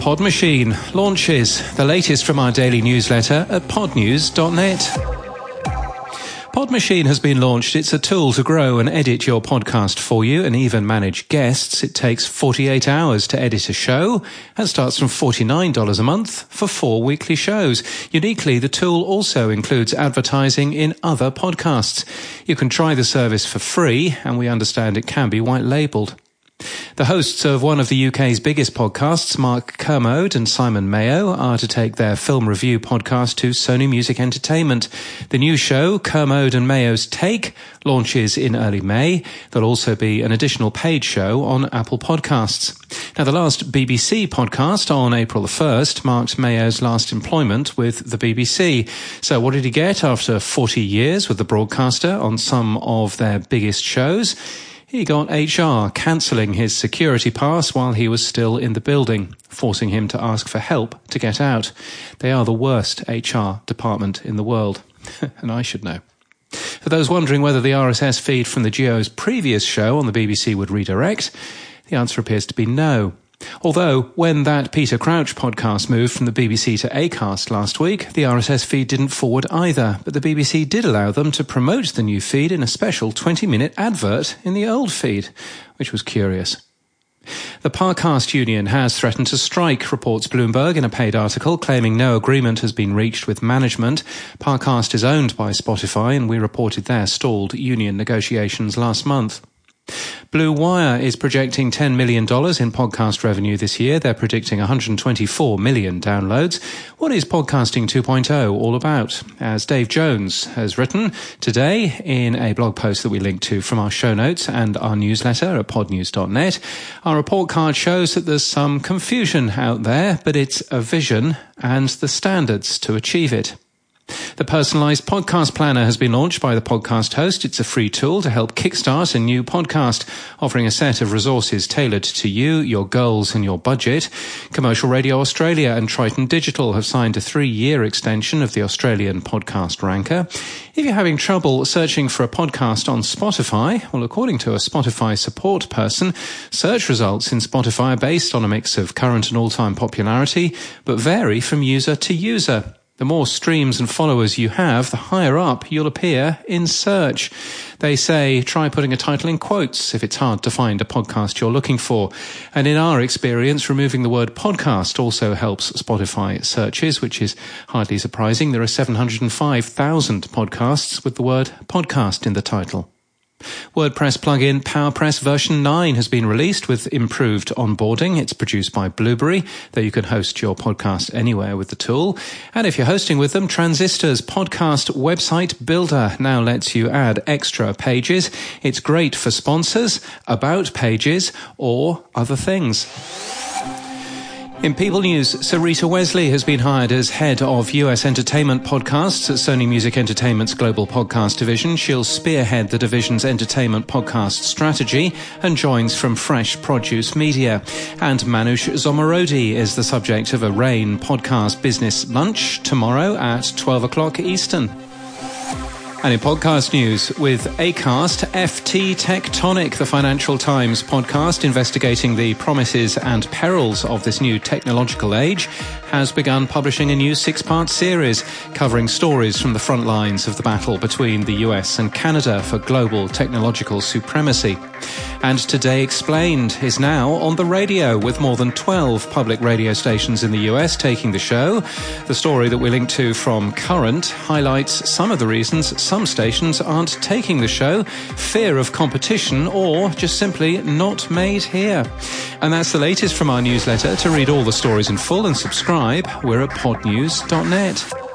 Podmachine launches the latest from our daily newsletter at podnews.net. Podmachine has been launched. It's a tool to grow and edit your podcast for you and even manage guests. It takes 48 hours to edit a show and starts from $49 a month for four weekly shows. Uniquely, the tool also includes advertising in other podcasts. You can try the service for free and we understand it can be white labeled. The hosts of one of the UK's biggest podcasts, Mark Kermode and Simon Mayo, are to take their film review podcast to Sony Music Entertainment. The new show, Kermode and Mayo's Take, launches in early May. There'll also be an additional paid show on Apple Podcasts. Now, the last BBC podcast on April the 1st marked Mayo's last employment with the BBC. So what did he get after 40 years with the broadcaster on some of their biggest shows? He got HR cancelling his security pass while he was still in the building, forcing him to ask for help to get out. They are the worst HR department in the world. and I should know. For those wondering whether the RSS feed from the Geo's previous show on the BBC would redirect, the answer appears to be no. Although, when that Peter Crouch podcast moved from the BBC to Acast last week, the RSS feed didn't forward either, but the BBC did allow them to promote the new feed in a special 20 minute advert in the old feed, which was curious. The Parcast Union has threatened to strike, reports Bloomberg in a paid article claiming no agreement has been reached with management. Parcast is owned by Spotify and we reported their stalled union negotiations last month. Blue Wire is projecting $10 million in podcast revenue this year. They're predicting 124 million downloads. What is Podcasting 2.0 all about? As Dave Jones has written today in a blog post that we link to from our show notes and our newsletter at podnews.net, our report card shows that there's some confusion out there, but it's a vision and the standards to achieve it. The personalized podcast planner has been launched by the podcast host. It's a free tool to help kickstart a new podcast, offering a set of resources tailored to you, your goals and your budget. Commercial Radio Australia and Triton Digital have signed a three year extension of the Australian podcast ranker. If you're having trouble searching for a podcast on Spotify, well, according to a Spotify support person, search results in Spotify are based on a mix of current and all-time popularity, but vary from user to user. The more streams and followers you have, the higher up you'll appear in search. They say try putting a title in quotes if it's hard to find a podcast you're looking for. And in our experience, removing the word podcast also helps Spotify searches, which is hardly surprising. There are 705,000 podcasts with the word podcast in the title. WordPress plugin PowerPress version 9 has been released with improved onboarding. It's produced by Blubrry, though you can host your podcast anywhere with the tool. And if you're hosting with them, Transistor's podcast website builder now lets you add extra pages. It's great for sponsors, about pages, or other things. In People News, Sarita Wesley has been hired as head of US entertainment podcasts at Sony Music Entertainment's global podcast division. She'll spearhead the division's entertainment podcast strategy and joins from Fresh Produce Media. And Manoush Zomorodi is the subject of a RAIN podcast business lunch tomorrow at 12 o'clock Eastern. And in podcast news, with ACAST, FT Tectonic, the Financial Times podcast investigating the promises and perils of this new technological age, has begun publishing a new six part series covering stories from the front lines of the battle between the US and Canada for global technological supremacy. And Today Explained is now on the radio with more than 12 public radio stations in the US taking the show. The story that we link to from Current highlights some of the reasons some stations aren't taking the show, fear of competition, or just simply not made here. And that's the latest from our newsletter. To read all the stories in full and subscribe, we're at podnews.net.